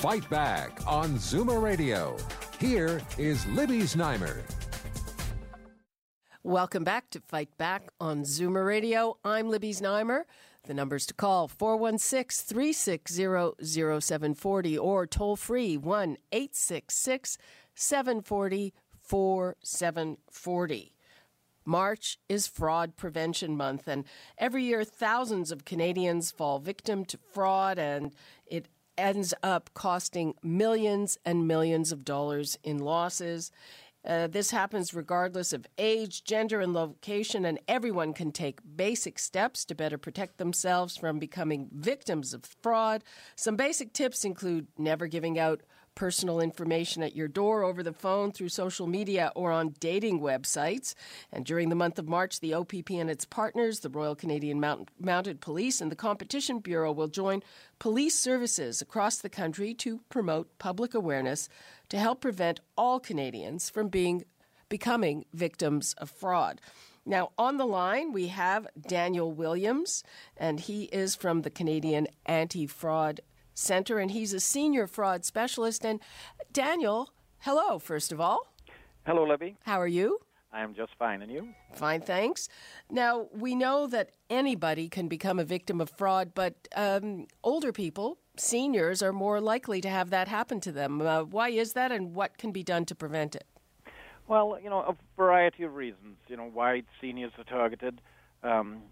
Fight Back on Zoomer Radio. Here is Libby Znaimer. Welcome back to Fight Back on Zoomer Radio. I'm Libby Znaimer. The numbers to call 416 360 0740 or toll free 1 866 740 4740. March is Fraud Prevention Month, and every year thousands of Canadians fall victim to fraud, and it ends up costing millions and millions of dollars in losses. Uh, this happens regardless of age, gender, and location, and everyone can take basic steps to better protect themselves from becoming victims of fraud. Some basic tips include never giving out personal information at your door over the phone, through social media, or on dating websites. And during the month of March, the OPP and its partners, the Royal Canadian Mount- Mounted Police and the Competition Bureau, will join police services across the country to promote public awareness to help prevent all Canadians from being becoming victims of fraud. Now, on the line, we have Daniel Williams, and he is from the Canadian Anti Fraud Center, and he's a senior fraud specialist. And Daniel, hello, first of all. Hello, Libby. How are you? I am just fine, and you? Fine, thanks. Now, we know that anybody can become a victim of fraud, but um, older people, seniors, are more likely to have that happen to them. Uh, why is that, and what can be done to prevent it? Well, you know, a variety of reasons. You know, why seniors are targeted. Um,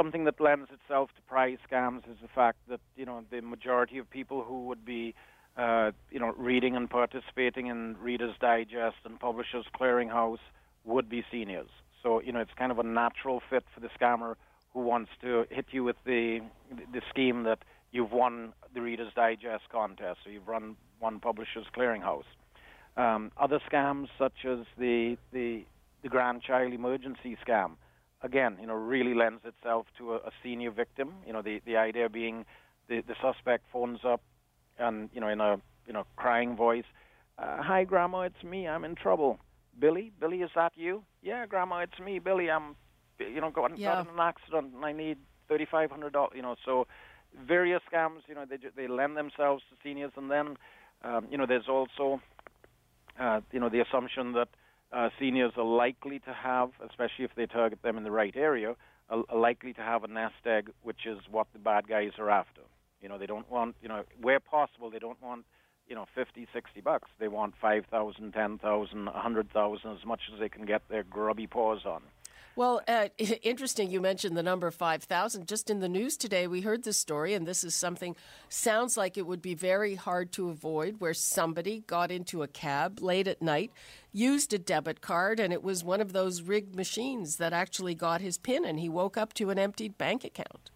something that lends itself to prize scams is the fact that you know the majority of people who would be uh, you know reading and participating in Reader's Digest and Publishers Clearinghouse would be seniors. So you know it's kind of a natural fit for the scammer who wants to hit you with the the scheme that you've won the Reader's Digest contest or you've run won Publishers Clearinghouse. Um, other scams such as the the the grandchild emergency scam again, you know, really lends itself to a, a senior victim. You know, the the idea being the the suspect phones up and you know in a you know crying voice, uh, "Hi, Grandma, it's me. I'm in trouble." Billy, Billy, is that you? Yeah, Grandma, it's me, Billy. I'm, you know, got, Yeah. got in an accident and I need thirty five hundred dollars. You know, so various scams. You know, they they lend themselves to seniors, and then um, you know there's also uh, you know the assumption that uh, seniors are likely to have, especially if they target them in the right area, are, are likely to have a nest egg, which is what the bad guys are after. You know, they don't want, you know, where possible, they don't want, you know, 50, 60 bucks. They want 5,000, 10,000, 100,000, as much as they can get their grubby paws on. Well, uh, interesting you mentioned the number 5,000. Just in the news today, we heard this story, and this is something sounds like it would be very hard to avoid where somebody got into a cab late at night, used a debit card, and it was one of those rigged machines that actually got his PIN, and he woke up to an emptied bank account.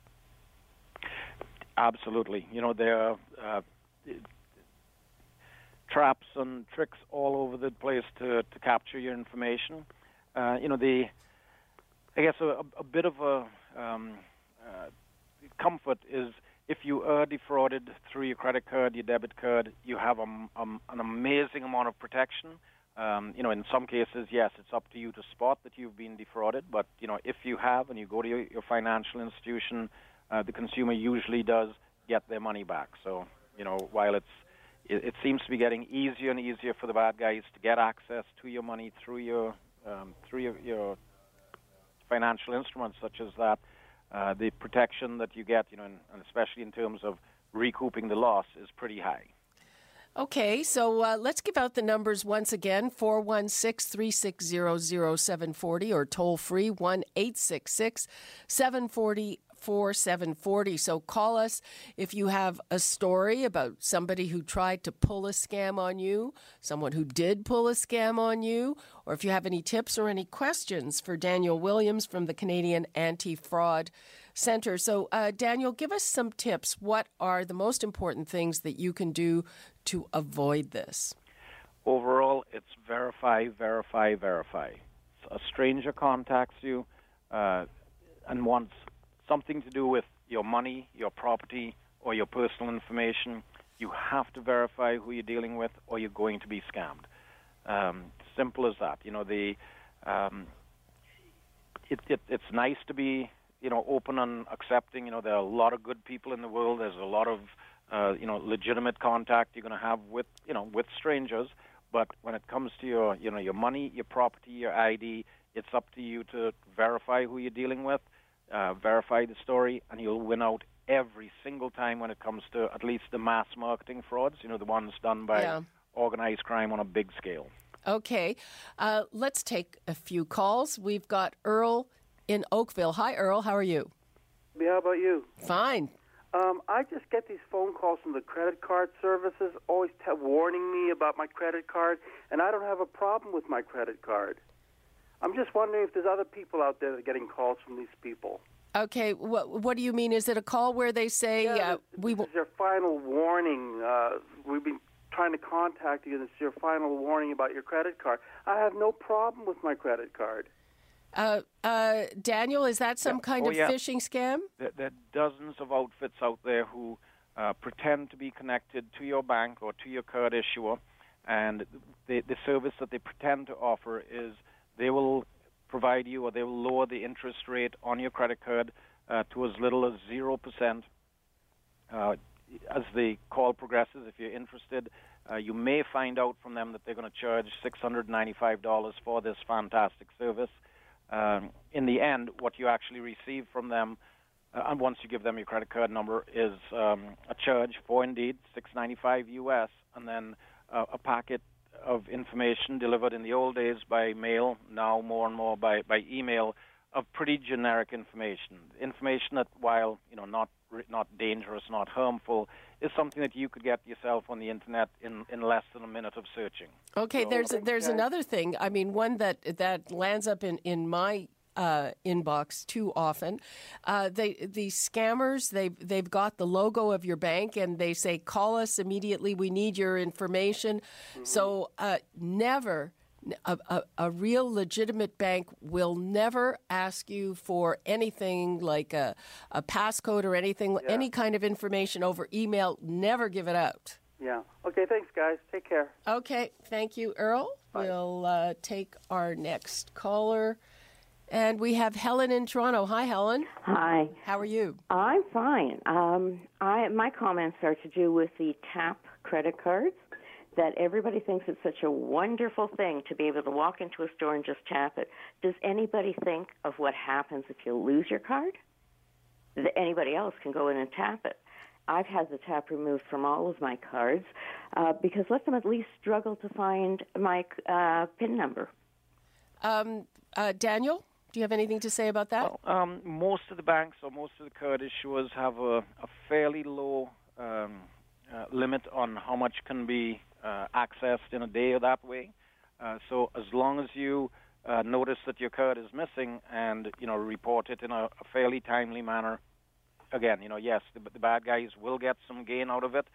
Absolutely. You know, there are uh, traps and tricks all over the place to, to capture your information. Uh, you know, the I guess a, a bit of a um, uh, comfort is if you are defrauded through your credit card, your debit card, you have a, um, an amazing amount of protection. Um, you know, in some cases, yes, it's up to you to spot that you've been defrauded. But you know, if you have, and you go to your, your financial institution, uh, the consumer usually does get their money back. So you know, while it's it, it seems to be getting easier and easier for the bad guys to get access to your money through your um, through your, your financial instruments such as that, uh, the protection that you get, you know, and, and especially in terms of recouping the loss, is pretty high. Okay, so uh, let's give out the numbers once again 416 360 0740 or toll free 1 866 740 4740. So call us if you have a story about somebody who tried to pull a scam on you, someone who did pull a scam on you, or if you have any tips or any questions for Daniel Williams from the Canadian Anti Fraud center. So, uh, Daniel, give us some tips. What are the most important things that you can do to avoid this? Overall, it's verify, verify, verify. A stranger contacts you uh, and wants something to do with your money, your property, or your personal information. You have to verify who you're dealing with, or you're going to be scammed. Um, simple as that. You know, the um, it, it, it's nice to be you know open and accepting. You know, there are a lot of good people in the world. There's a lot of uh, you know legitimate contact you're going to have with you know with strangers. But when it comes to your you know your money, your property, your ID, it's up to you to verify who you're dealing with, uh, verify the story, and you'll win out every single time when it comes to at least the mass marketing frauds. You know, the ones done by Yeah. organized crime on a big scale. Okay, uh, let's take a few calls. We've got Earl in Oakville. Hi, Earl. How are you? How about you? Fine. Um, I just get these phone calls from the credit card services, always t- warning me about my credit card, and I don't have a problem with my credit card. I'm just wondering if there's other people out there that are getting calls from these people. Okay, what what do you mean? Is it a call where they say uh, we this will? is your final warning. Uh, we've been trying to contact you. This is your final warning about your credit card. I have no problem with my credit card. Uh, uh, Daniel, is that some kind Oh, of yeah. phishing scam? There, there are dozens of outfits out there who uh, pretend to be connected to your bank or to your card issuer, and the, the service that they pretend to offer is they will provide you or they will lower the interest rate on your credit card uh, to as little as zero percent. Uh, as the call progresses, if you're interested, uh, you may find out from them that they're going to charge $695 for this fantastic service. Um, in the end, what you actually receive from them, uh, and once you give them your credit card number, is um, a charge for indeed 695 US, and then uh, a packet of information delivered in the old days by mail, now more and more by, by email, of pretty generic information. Information that, while you know not not dangerous, not harmful, is something that you could get yourself on the internet in, in less than a minute of searching. Okay, there's there's another thing. I mean, one that that lands up in in my uh, inbox too often. Uh, they the scammers they they've got the logo of your bank and they say call us immediately. We need your information. So uh, never. A, a, a real legitimate bank will never ask you for anything like a, a passcode or anything, any kind of information over email. Never give it out. Yeah. Okay. Thanks, guys. Take care. Okay, thank you, Earl. We'll uh, take our next caller. And we have Helen in Toronto. Hi, Helen. Hi, How are you? I'm fine. Um, I my comments are to do with the tap credit cards. That everybody thinks it's such a wonderful thing to be able to walk into a store and just tap it. Does anybody think of what happens if you lose your card? That anybody else can go in and tap it. I've had the tap removed from all of my cards uh, because let them at least struggle to find my uh, PIN number. Um, uh, Daniel, do you have anything to say about that? Well, um, most of the banks or most of the card issuers have a, a fairly low um, uh, limit on how much can be uh, accessed in a day or that way. Uh, so as long as you uh, notice that your card is missing and you know report it in a, a fairly timely manner, again, you know, yes, the, the bad guys will get some gain out of it,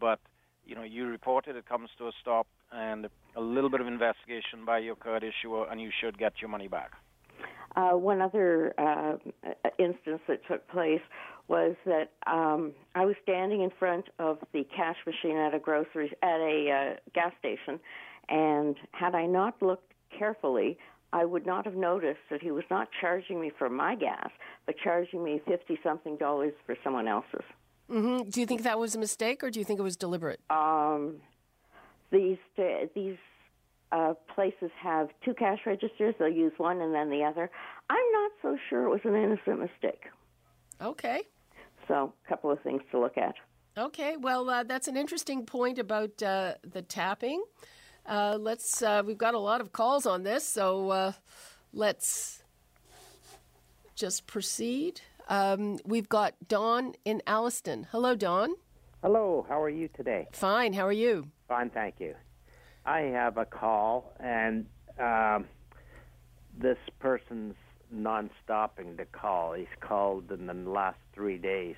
but you know, you report it, it comes to a stop, and a little bit of investigation by your card issuer, and you should get your money back. Uh, one other uh, instance that took place was that um, I was standing in front of the cash machine at a grocery at a uh, gas station, and had I not looked carefully, I would not have noticed that he was not charging me for my gas, but charging me fifty something dollars for someone else's. hmm Do you think that was a mistake, or do you think it was deliberate? Um, these these uh, places have two cash registers. They'll use one and then the other. I'm not so sure it was an innocent mistake. Okay. So, a couple of things to look at. Okay. Well, uh, that's an interesting point about uh, the tapping. Uh, let's. Uh, we've got a lot of calls on this, so uh, let's just proceed. Um, we've got Dawn in Alliston. Hello, Dawn. Hello, how are you today? Fine. How are you? Fine, thank you. I have a call, and um, this person's non-stopping to call. He's called in the last three days,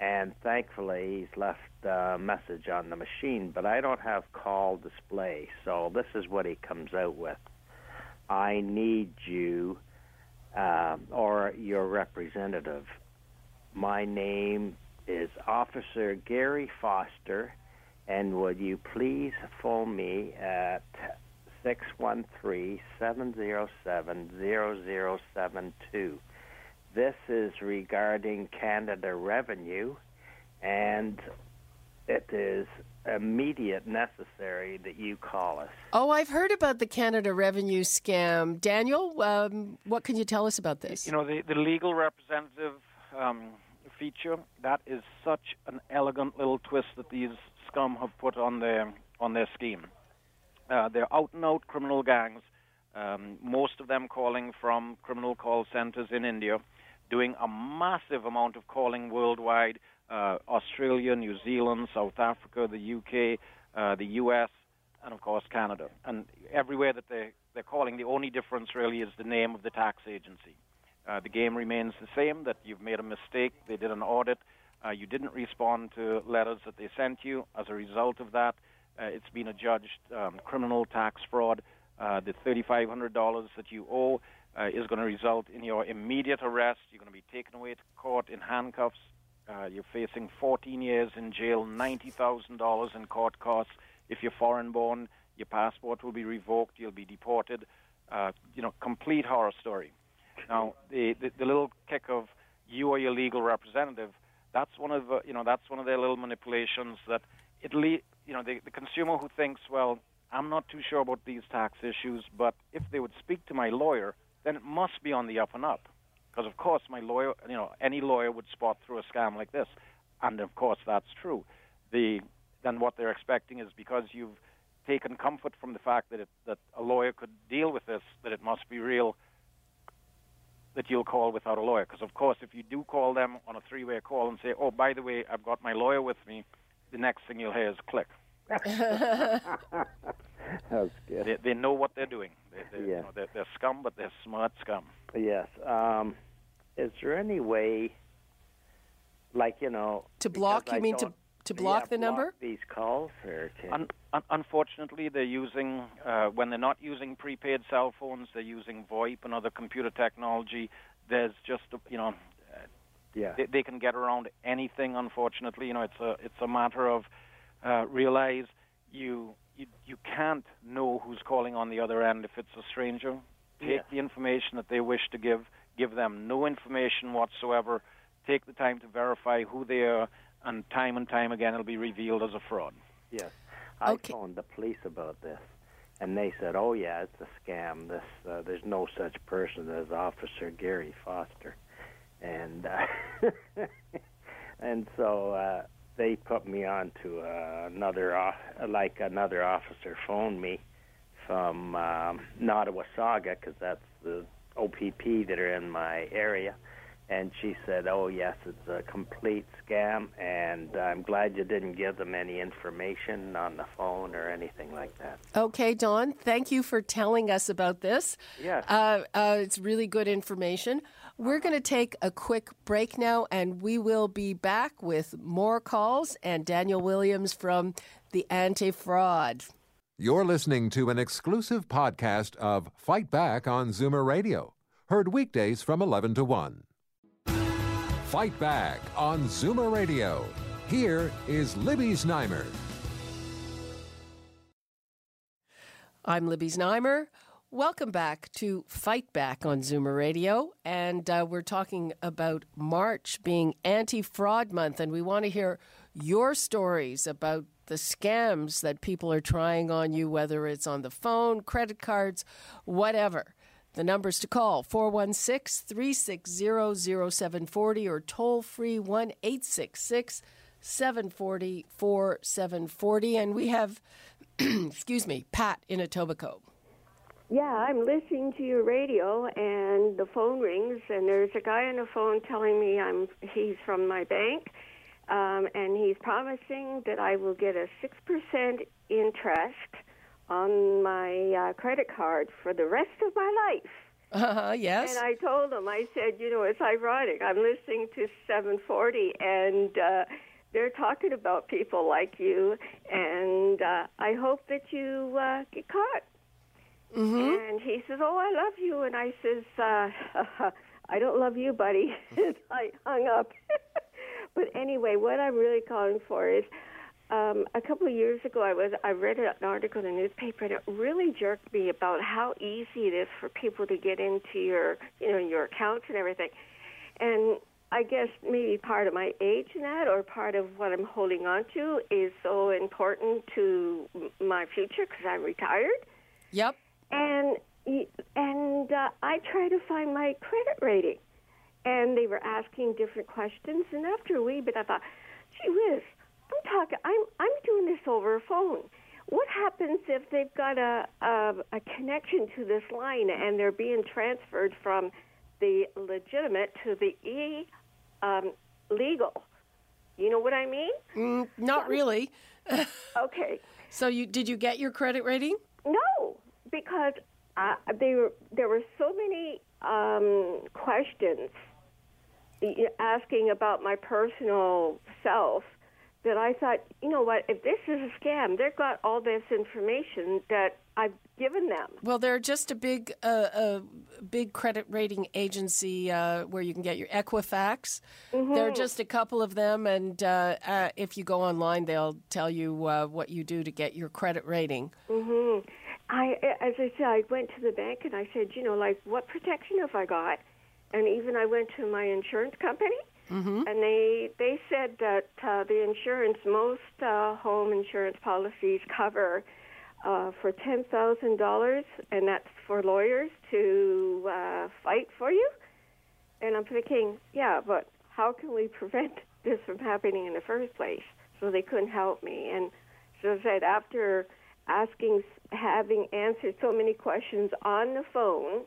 and thankfully he's left a message on the machine. But I don't have call display, so this is what he comes out with. I need you uh, or your representative. My name is Officer Gary Foster, and would you please phone me at 613-707-0072. This is regarding Canada Revenue, and it is immediate necessary that you call us. Oh, I've heard about the Canada Revenue scam. Daniel, um, what can you tell us about this? You know, the, the legal representative um, feature, that is such an elegant little twist that these scum have put on their, on their scheme. Uh, they're out and out criminal gangs, um, most of them calling from criminal call centers in India, doing a massive amount of calling worldwide uh, Australia, New Zealand, South Africa, the UK, uh, the US, and of course Canada. And everywhere that they, they're calling, the only difference really is the name of the tax agency. Uh, the game remains the same that you've made a mistake, they did an audit, uh, you didn't respond to letters that they sent you. As a result of that, uh, it's been adjudged um, criminal tax fraud. Uh, the $3,500 that you owe uh, is going to result in your immediate arrest. You're going to be taken away to court in handcuffs. Uh, you're facing 14 years in jail, $90,000 in court costs. If you're foreign born, your passport will be revoked. You'll be deported. Uh, you know, complete horror story. Now, the, the, the little kick of you or your legal representative, that's one of the, you know that's one of their little manipulations that it le- you know the, the consumer who thinks, well, I'm not too sure about these tax issues, but if they would speak to my lawyer, then it must be on the up and up. Because of course, my lawyer, you know, any lawyer would spot through a scam like this, and of course that's true. The then what they're expecting is because you've taken comfort from the fact that it, that a lawyer could deal with this, that it must be real. That you'll call without a lawyer, because of course, if you do call them on a three-way call and say, "Oh, by the way, I've got my lawyer with me," the next thing you'll hear is click. That's good. They, they know what they're doing. They, they, Yeah. you know, they're, they're scum, but they're smart scum. Yes. Um, is there any way, like you know, To block, you I mean to don't- to block yeah, the number? these calls, or to, Un- un- unfortunately, they're using uh, when they're not using prepaid cell phones, they're using VoIP and other computer technology. There's just a- you know yeah, they, they can get around anything. Unfortunately, you know it's a it's a matter of uh, realize you, you you can't know who's calling on the other end if it's a stranger. Take Yes. the information that they wish to give. Give them no information whatsoever. Take the time to verify who they are, and time and time again it'll be revealed as a fraud. yes. I Okay. phoned the police about this, and they said, "Oh yeah, it's a scam. This uh, there's no such person as Officer Gary Foster," and uh, and so uh, they put me on to uh, another o- like another officer phoned me from um, Nottawasaga because that's the OPP that are in my area. And she said, "Oh yes, it's a complete scam, and I'm glad you didn't give them any information on the phone or anything like that." Okay, Dawn, thank you for telling us about this. Yes. Uh, uh, it's really good information. We're going to take a quick break now, and we will be back with more calls and Daniel Williams from the Anti Fraud. You're listening to an exclusive podcast of Fight Back on Zoomer Radio, heard weekdays from 11 to 1. Fight Back on Zoomer Radio. Here is Libby Znaimer. I'm Libby Znaimer. Welcome back to Fight Back on Zoomer Radio. And uh, we're talking about March being Anti Fraud Month. And we want to hear your stories about the scams that people are trying on you, whether it's on the phone, credit cards, whatever. The numbers to call 416 360 0740 or toll free 1 866 740 4740. And we have, excuse me, Pat in Etobicoke. Yeah, I'm listening to your radio and the phone rings and there's a guy on the phone telling me I'm he's from my bank um, and he's promising that I will get a 6% interest on my uh, credit card for the rest of my life. Uh-huh, yes. And I told him, I said, you know, it's ironic. I'm listening to 740, and uh, they're talking about people like you, and uh, I hope that you uh, get caught. Mm-hmm. And he says, "Oh, I love you," and I says, uh, "I don't love you, buddy." I hung up. but anyway, what I'm really calling for is. Um, a couple of years ago, I was I read an article in the newspaper, and it really jerked me about how easy it is for people to get into your, you know, your accounts and everything. And I guess maybe part of my age in that, or part of what I'm holding on to, is so important to my future because I'm retired Yep. and and uh, I tried to find my credit rating, and they were asking different questions. And after a wee bit, I thought, "Gee whiz, I'm talking. I'm I'm doing this over a phone. What happens if they've got a a, a connection to this line and they're being transferred from the legitimate to the e um, legal? You know what I mean? Mm, not really. Okay." So you did you get your credit rating? No, because uh, they were, there were so many um, questions asking about my personal self that I thought, you know what, if this is a scam, they've got all this information that I've given them. Well, they're just a big, uh, a big credit rating agency uh, where you can get your Equifax. There are just a couple of them, and uh, uh, if you go online, they'll tell you uh, what you do to get your credit rating. Mm-hmm. I, as I said, I went to the bank and I said, you know, like, what protection have I got? And even I went to my insurance company, and they they said that uh, the insurance, most uh, home insurance policies cover uh, for ten thousand dollars, and that's for lawyers to uh, fight for you. And I'm thinking, yeah, but how can we prevent this from happening in the first place? So they couldn't help me. And so I said, after asking, having answered so many questions on the phone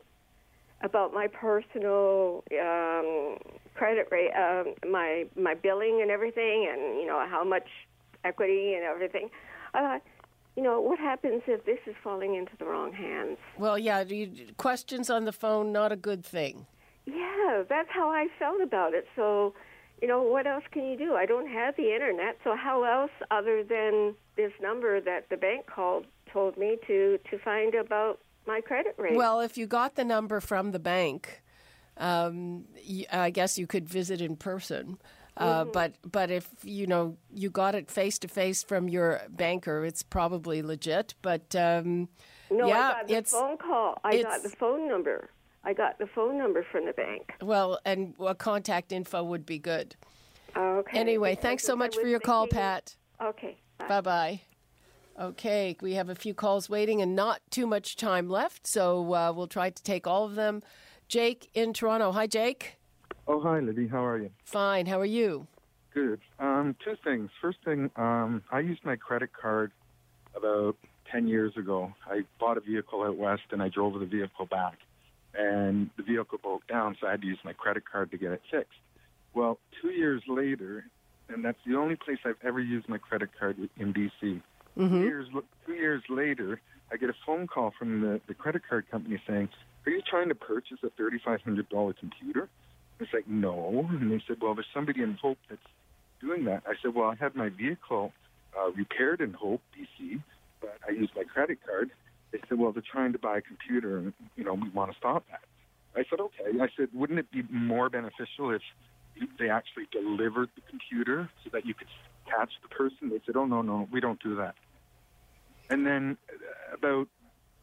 about my personal um, credit rate, um, my my billing and everything, and you know how much equity and everything, I thought, you know, what happens if this is falling into the wrong hands? Well, yeah, you, questions on the phone not a good thing. Yeah, that's how I felt about it. So, you know, what else can you do? I don't have the internet, so how else other than this number that the bank called told me to to find about my credit rate? Well, if you got the number from the bank, um, I guess you could visit in person. Uh, Mm-hmm. But but if you know you got it face to face from your banker, it's probably legit. But um, no, yeah, I got the it's phone call. I got the phone number. I got the phone number from the bank. well, and a contact info would be good. Okay. Anyway, because thanks so much for your call, Pat. Okay. Bye bye. Okay, we have a few calls waiting and not too much time left, so uh, we'll try to take all of them. Jake in Toronto. Hi, Jake. Oh, hi, Libby. How are you? Fine. How are you? Good. Um, two things. First thing, um, I used my credit card about 10 years ago. I bought a vehicle out west and I drove the vehicle back. And the vehicle broke down, so I had to use my credit card to get it fixed. Well, two years later, and that's the only place I've ever used my credit card in BC. Two, years, two years later, I get a phone call from the, the credit card company saying, Are you trying to purchase a $3,500 computer? It's like, no. And they said, well, there's somebody in Hope that's doing that. I said, well, I had my vehicle uh, repaired in Hope, BC, but I used my credit card. They said, well, they're trying to buy a computer, and, you know, we want to stop that. I said, okay. I said, wouldn't it be more beneficial if they actually delivered the computer so that you could catch the person? They said, oh, no, no, we don't do that. And then uh, about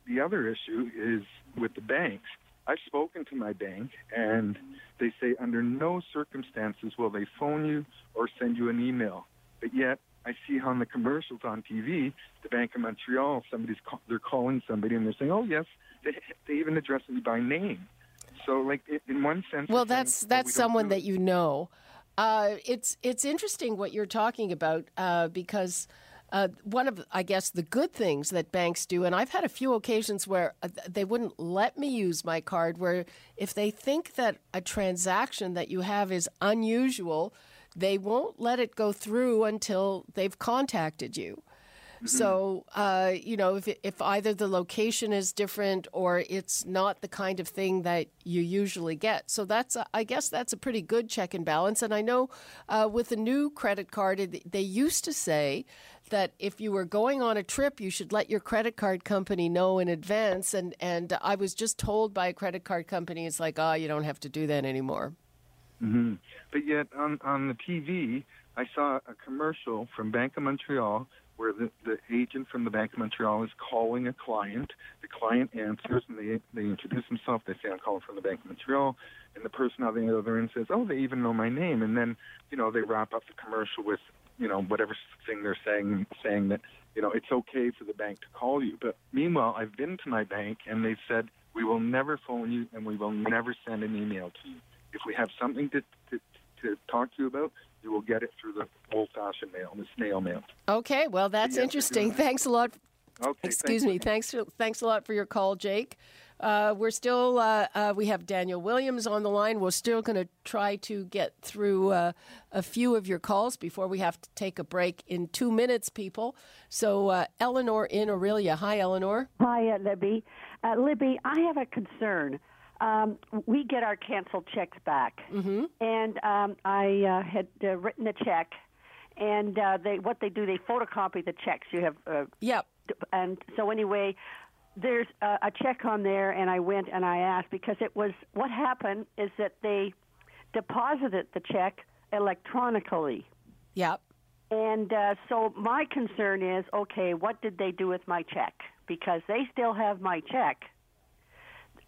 the other issue is with the banks. I've spoken to my bank, and they say under no circumstances will they phone you or send you an email. But yet, I see on the commercials on TV, the Bank of Montreal, somebody's call, they're calling somebody and they're saying, "Oh yes," they, they even address me by name. So, like in one sense, Well, they're saying, that's "Oh, we that's someone that you know. Uh, it's it's interesting what you're talking about uh, because uh, one of I guess the good things that banks do, and I've had a few occasions where uh, they wouldn't let me use my card. Where if they think that a transaction that you have is unusual, they won't let it go through until they've contacted you. So, uh, you know, if, if either the location is different or it's not the kind of thing that you usually get. So, that's, a, I guess, that's a pretty good check and balance. And I know uh, with a new credit card, they used to say that if you were going on a trip, you should let your credit card company know in advance. And, and I was just told by a credit card company, it's like, oh, you don't have to do that anymore. Mm-hmm. But yet, on, on the TV, I saw a commercial from Bank of Montreal where the, the agent from the Bank of Montreal is calling a client. The client answers and they they introduce themselves. They say, "I'm calling from the Bank of Montreal," and the person on the other end says, "Oh, they even know my name." And then you know they wrap up the commercial with you know whatever thing they're saying, saying that you know it's okay for the bank to call you. But meanwhile, I've been to my bank and they've said we will never phone you and we will never send an email to you. If we have something to, to to talk to you about, you will get it through the old-fashioned mail, the snail mail. Okay, well that's Yes, interesting. Thanks a lot. Okay. Excuse thanks. me. Thanks for, thanks a lot for your call, Jake. Uh, we're still uh, uh, we have Daniel Williams on the line. We're still going to try to get through uh, a few of your calls before we have to take a break in two minutes, people. So uh, Eleanor in Orillia. Hi, Eleanor. Hi, uh, Libby. Uh, Libby, I have a concern. Um, we get our canceled checks back, Mm-hmm. and um, I uh, had uh, written a check, and uh, they what they do they photocopy the checks. You have, uh, Yep. and so anyway, there's a, a check on there, and I went and I asked because it was what happened is that they deposited the check electronically. Yep. And uh, so my concern is, okay, what did they do with my check? Because they still have my check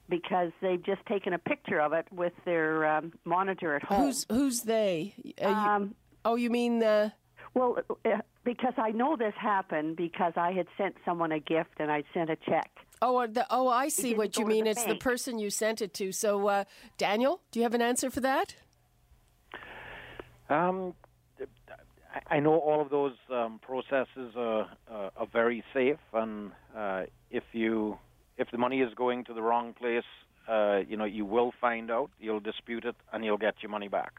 because they've just taken a picture of it with their um, monitor at home. Who's who's they? Uh, you- um, oh, you mean the? well, uh, because I know this happened because I had sent someone a gift and I sent a check. oh uh, the, oh I see what you mean. the It's the person you sent it to. So uh, Daniel, do you have an answer for that? Um, I- I know all of those um, processes are, uh, are very safe, and uh, if you if the money is going to the wrong place, uh, you know you will find out. You'll dispute it, and you'll get your money back.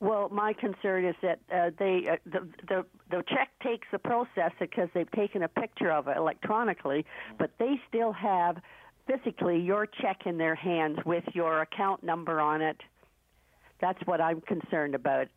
Well, my concern is that uh, they uh, the, the the check takes the process because they've taken a picture of it electronically, but they still have physically your check in their hands with your account number on it. That's what I'm concerned about.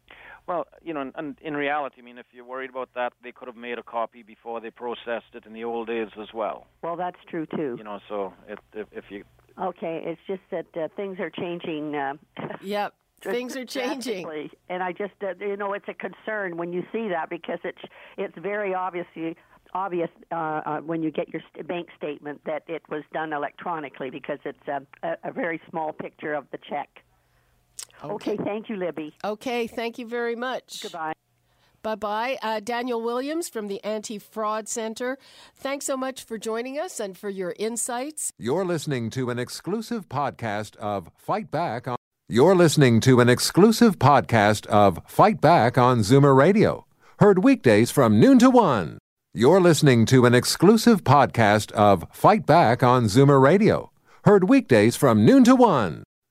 Well, you know, and, and in reality, I mean, if you're worried about that, they could have made a copy before they processed it in the old days as well. Well, that's true too. You know, so it, if, if you Okay, it's just that uh, things are changing. Uh, Yep. Things are changing. and I just uh, you know it's a concern when you see that because it's it's very obviously obvious uh, uh, when you get your st- bank statement that it was done electronically because it's a, a, a very small picture of the check. Okay, thank you, Libby. Okay, thank you very much. Goodbye. Bye bye. Uh, Daniel Williams from the Anti Fraud Center. Thanks so much for joining us and for your insights. You're listening to an exclusive podcast of Fight Back on You're listening to an exclusive podcast of Fight Back on Zoomer Radio. Heard weekdays from noon to 1. You're listening to an exclusive podcast of Fight Back on Zoomer Radio. Heard weekdays from noon to 1.